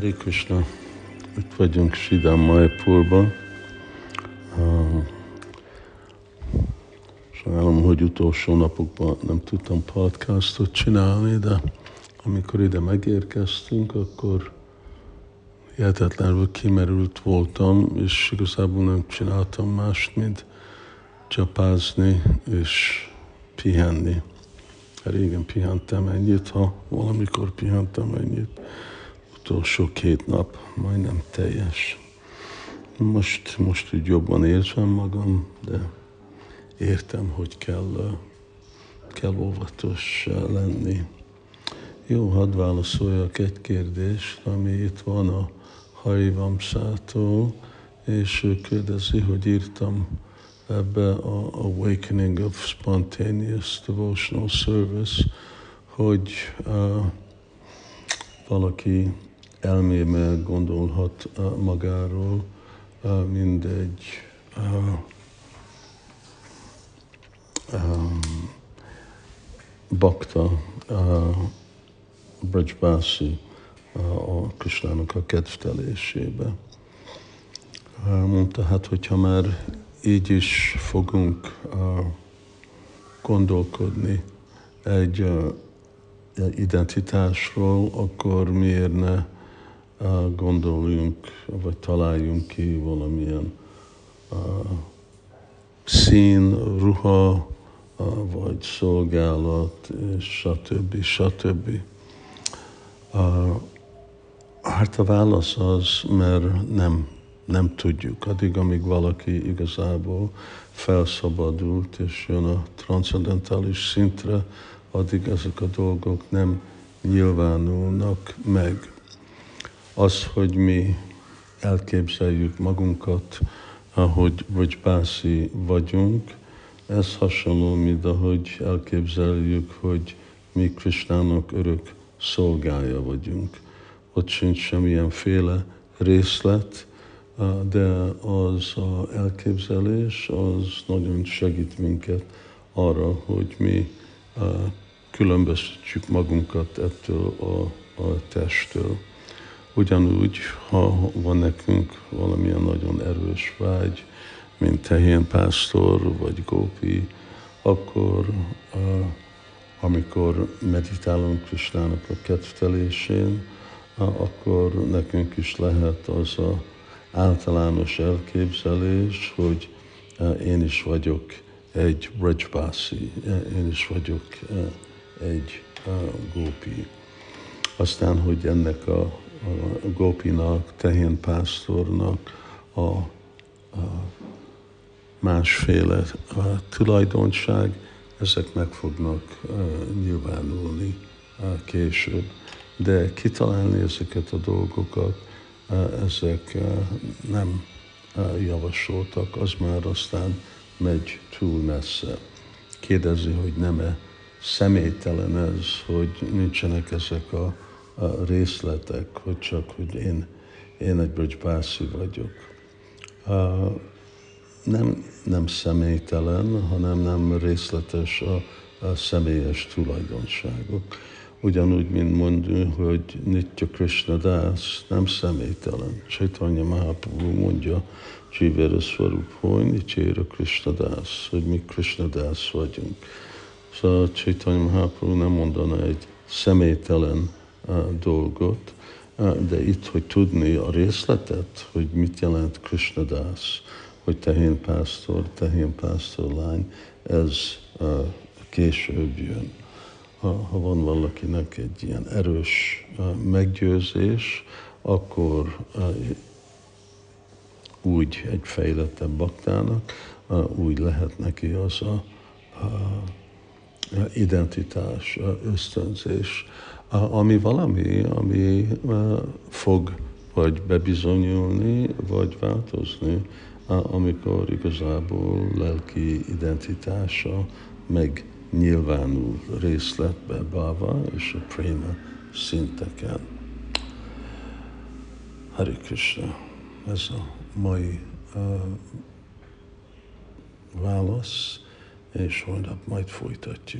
Hare Krishna, itt vagyunk Sidam Maipurban. Uh, sajnálom, hogy utolsó napokban nem tudtam podcastot csinálni, de amikor ide megérkeztünk, akkor hihetetlenül kimerült voltam, és igazából nem csináltam mást, mint csapázni és pihenni. Régen pihentem ennyit, ha valamikor pihentem ennyit utolsó két nap majdnem teljes. Most, most úgy jobban érzem magam, de értem, hogy kell, kell óvatos lenni. Jó, hadd válaszoljak egy kérdést, ami itt van a Harivamsától, és ő kérdezi, hogy írtam ebbe a Awakening of Spontaneous Devotional Service, hogy uh, valaki elmébe gondolhat magáról, mint egy bakta, Brajbási a Krisnának a kedvtelésébe. Mondta, hát hogyha már így is fogunk gondolkodni egy identitásról, akkor miért ne gondoljunk, vagy találjunk ki valamilyen szín, ruha, vagy szolgálat, és stb. stb. Hát a válasz az, mert nem, nem tudjuk. Addig, amíg valaki igazából felszabadult, és jön a transzendentális szintre, addig ezek a dolgok nem nyilvánulnak meg. Az, hogy mi elképzeljük magunkat, ahogy vagy bászi vagyunk, ez hasonló, mint ahogy elképzeljük, hogy mi Kristának örök szolgája vagyunk. Ott sincs semmilyenféle részlet, de az a elképzelés az nagyon segít minket arra, hogy mi különböztetjük magunkat ettől a, a testtől. Ugyanúgy, ha van nekünk valamilyen nagyon erős vágy, mint tehén pásztor vagy gópi, akkor amikor meditálunk Krisnának a kedvtelésén, akkor nekünk is lehet az a általános elképzelés, hogy én is vagyok egy Brajbasi, én is vagyok egy gópi. Aztán, hogy ennek a, a gópinak, tehén pásztornak a, a másféle a tulajdonság, ezek meg fognak uh, nyilvánulni uh, később. De kitalálni ezeket a dolgokat, uh, ezek nem javasoltak, az már aztán megy túl messze. Kérdezi, hogy nem-e személytelen ez, hogy nincsenek ezek a, a részletek, hogy csak, hogy én, én egy Bridgebászi vagyok. Uh, nem, nem személytelen, hanem nem részletes a, a személyes tulajdonságok. Ugyanúgy, mint mondjuk, hogy Nitya Krishna Das nem személytelen. Chaitanya Mahaprabhu mondja, Jivera Swarup, hogy Nityera Krishna Das, hogy mi Krishna Das vagyunk. Szóval Chaitanya Mahaprabhu nem mondana egy személytelen dolgot, de itt, hogy tudni a részletet, hogy mit jelent Krishna Das, hogy tehén pásztor, tehén pásztor lány, ez később jön. Ha, van valakinek egy ilyen erős meggyőzés, akkor úgy egy fejlettebb baktának, úgy lehet neki az a, a identitás, ösztönzés, ami valami, ami fog vagy bebizonyulni, vagy változni, amikor igazából lelki identitása megnyilvánul részletbe báva és a préma szinteken. Hari Krishna, ez a mai uh, válasz, és holnap majd folytatjuk.